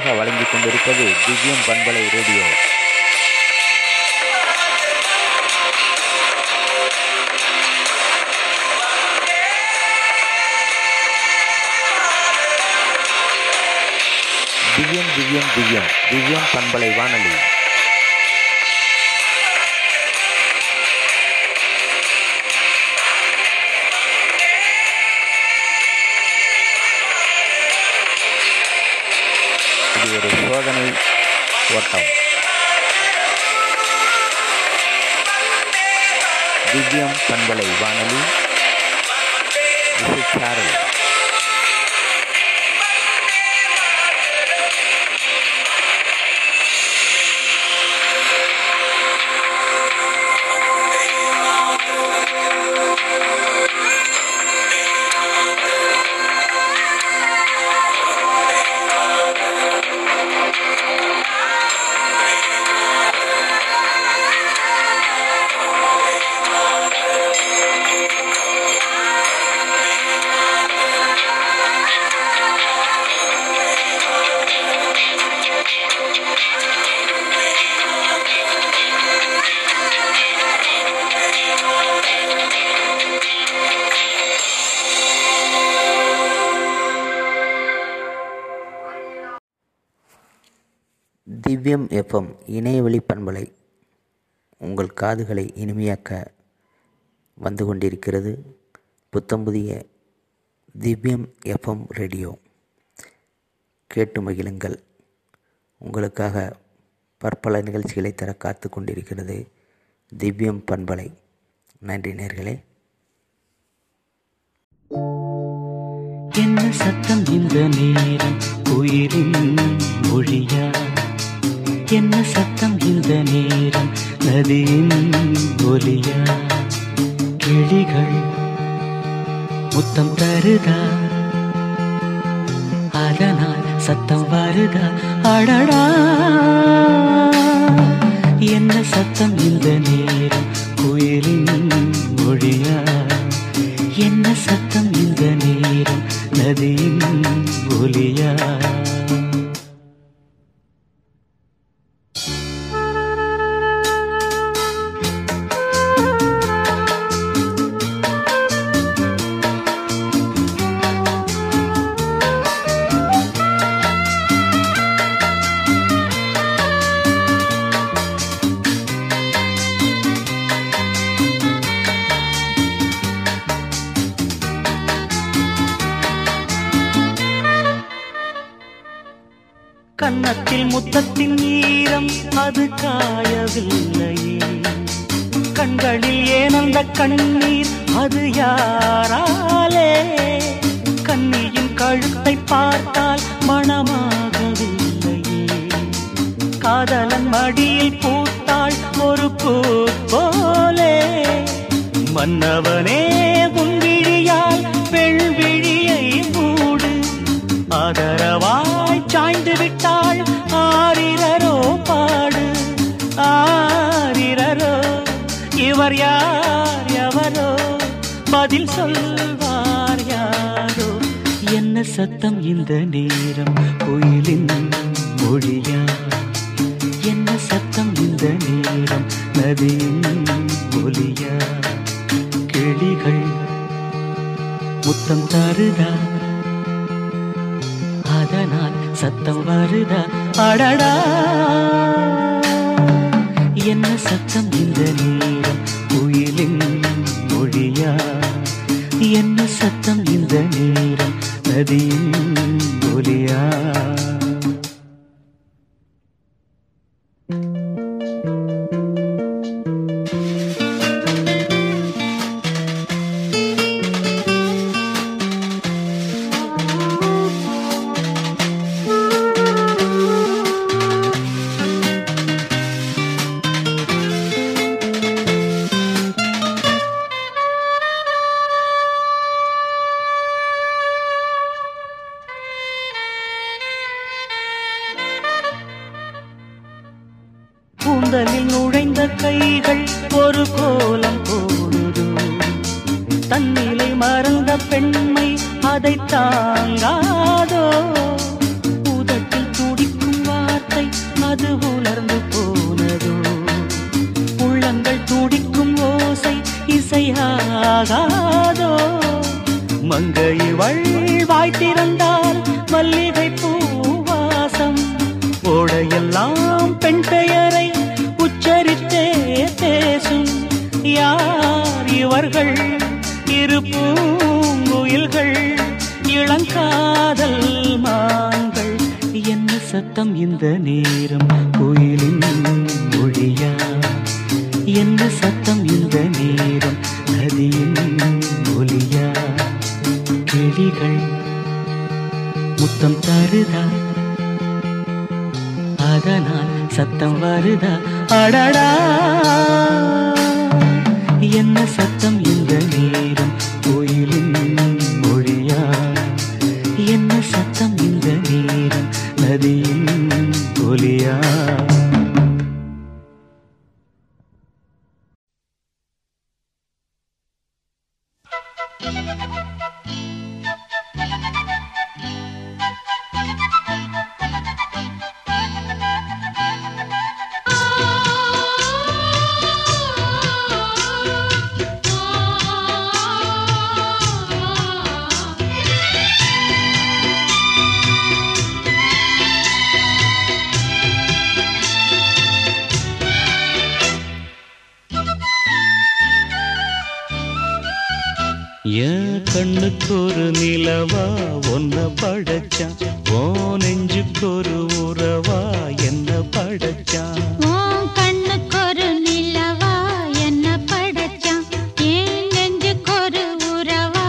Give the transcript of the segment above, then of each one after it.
இது உங்களுக்காக வழங்கிக் கொண்டிருப்பது திவ்யம் பண்பலை ரேடியோ. திவ்யம் திவ்யம் திவ்யம். திவ்யம் பண்பலை வானொலி. ஓட்டம் திவ்யம் பண்பலை வானொலி இசைச்சாரல் திவ்யம் எஃப்எம் இணையவழி பண்பலை உங்கள் காதுகளை இனிமையாக்க வந்து கொண்டிருக்கிறது புத்தம்புதிய திவ்யம் எஃப்எம் ரேடியோ. கேட்டு மகிழுங்கள். உங்களுக்காக பற்பல நிகழ்ச்சிகளை தர காத்து கொண்டிருக்கிறது திவ்யம் பண்பலை. நன்றி நேர்களே. என்ன சத்தம் இந்த நேரம்? உயிரின் மொழியா? என்ன சத்தம் இந்த நேரம்? நதியின் ஒலியா? கிளிகள் முத்தம் தருதா? அதனால் சத்தம் வருதா? அடடா! என்ன சத்தம் இந்த நேரம்? குயிலின் மொழியா என்ன சத்தம் இந்த நேரம்? நதியின் ஒலியா? கன்னத்தில் முத்தத்தின் ஈரம் அது காயவில்லையே கண்களில் ஏன் அந்த கண்ணீர் அது யாராலே? கண்ணியின் கழுத்தை பார்த்தால் மனமாகவில்லையே காதலன் மடியில் பூத்தாள் ஒரு பூ போலே. மன்னவனே உன் விழியால் பெண் விழியை மூடு. ஆதரவா சாய்ந்து விட்டாள் ஆரிரரோ பாடு ஆரிரரோ. இவர் யார் எவரோ? பதில் சொல்வார் யாரோ? என்ன சத்தம் இந்த நேரம்? கோயிலின் மொழியா? என்ன சத்தம் இந்த நேரம்? நதியின் ஒலியா? கிளிகள் முத்தம் தருதா? சத்தம் வருதா? அடடா. என்ன சத்தம் இந்த நேரம்? குயிலின் மொழியா? என்ன சத்தம் இந்த நேரம்? நதியின் ஒலியா? காதலில் நுழைந்த கைகள் ஒரு கோலம் போடுது. தன்னிலை மறந்த பெண்மை அதை தாங்காதோ? உதட்டில் துடிக்கும் வார்த்தை அது உலர்ந்து போனதோ? உள்ளங்கள் துடிக்கும் ஓசை இசையாகாதோ? மங்கை வழ்வாய் திறந்தால் மல்லிகை பூவாசம் ஓடையெல்லாம் பெண் பெயரை யார் இவர்கள் இரு பூங்குயில்கள் இளங்காதல் மான்கள். என்ன சத்தம் இந்த நேரம்? கோயிலின் மொழியா? என்ன சத்தம் இந்த நேரம்? நதியின் ஒலியா? கிளிகள் முத்தம் தருதா? அதனால் சத்தம் வருதா? அடடா! நெஞ்சுக்கொரு நிலவா ஒன்ன படைச்சான். ஓ நெஞ்சுக்கொரு உறவா என்ன படைச்சான்? கண்ணுக்கொரு நிலவா என்ன படைச்சான்? ஏன் நெஞ்சுக்கொரு உறவா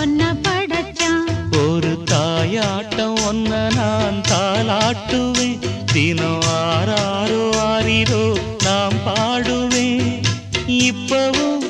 ஒன்ன படைச்சான்? ஒரு தாயாட்டம் ஒன்ன நான் தாளாட்டுவேன். தினம் ஆறாறு ஆறிரோ நாம் பாடுவேன். இப்பவும்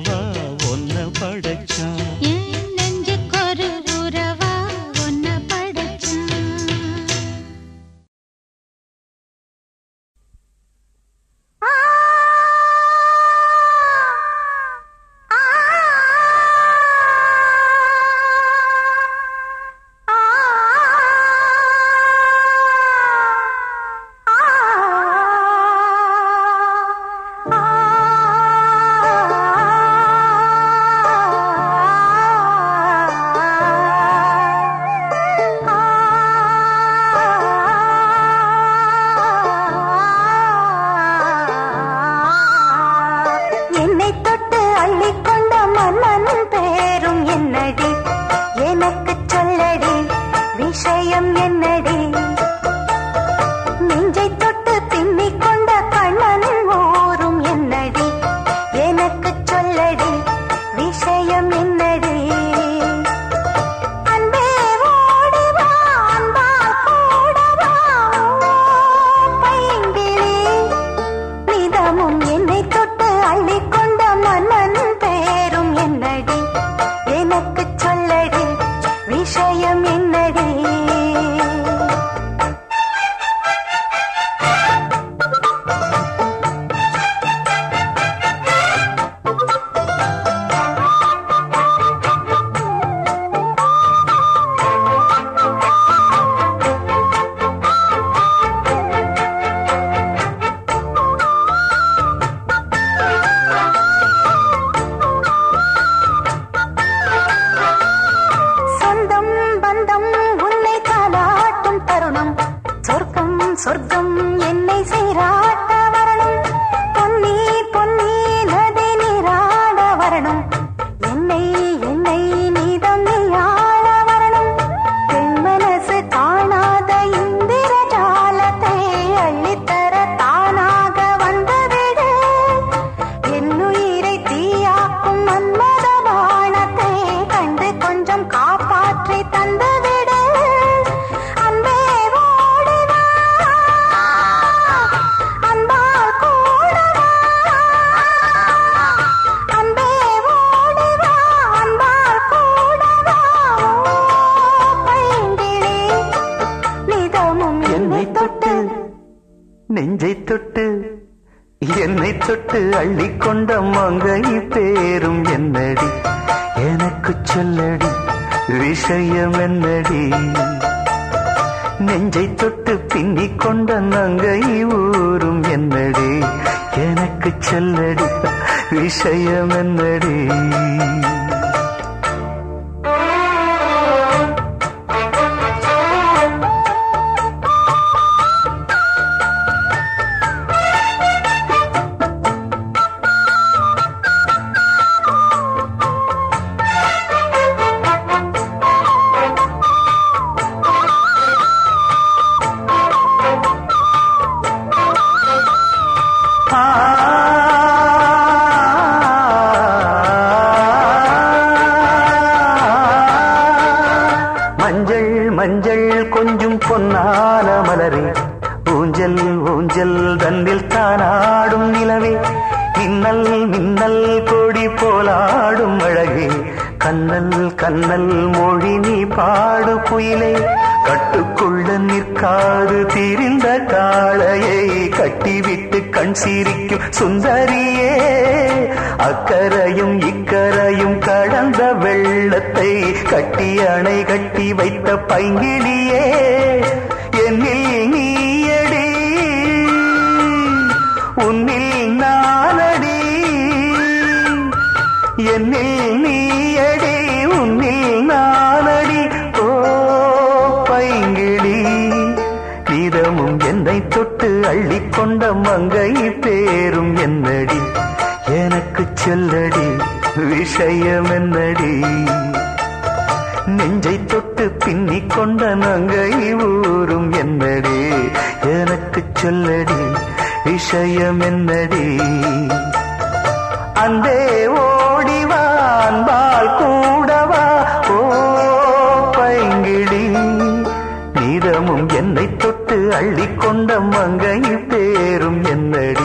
மறவா நெஞ்சை தொட்டு பின்னிக் கொண்ட நங்கை ஊரும் என்னடி? எனக்கு சொல்லடி விஷயம் என்னடி கண் சிரிக்கும் சுந்தரியே அக்கரையும் இக்கரையும் கடந்த வெள்ளத்தை கட்டி அணை கட்டி வைத்த பைங்கிலியே என்னில் நீயடி உன்னில் நானடி என்னில் நீ அள்ளிக்கொண்ட மங்கை பேரும் என்னடி? எனக்கு சொல்லடி விஷயம் என்னடி நெஞ்சை தொட்டு பின்னிக் கொண்ட நங்கை ஊரும் என்னடி? எனக்கு சொல்லடி விஷயம் என்னடி அந்தே ஓடிவான் பால் தொட்டு அள்ளிக்கொண்ட மங்கை பேரும் என்னடி?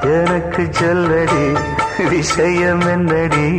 எனக்கு சொல்லடி விஷயம் என்னடி?